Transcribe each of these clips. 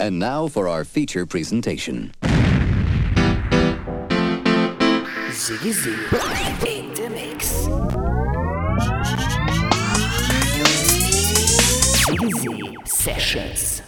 And now for our feature presentation. Ziggy Z in the mix. Ziggy sessions.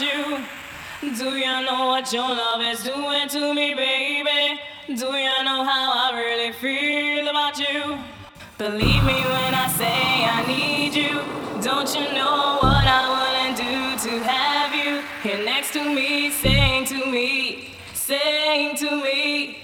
you. Do you know what your love is doing to me, baby? Do you know how I really feel about you? Believe me when I say I need you. Don't you know what I wouldn't do to have you here next to me, saying to me, saying to me.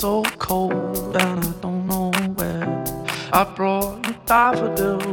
so cold and I don't know where. I brought you daffodils.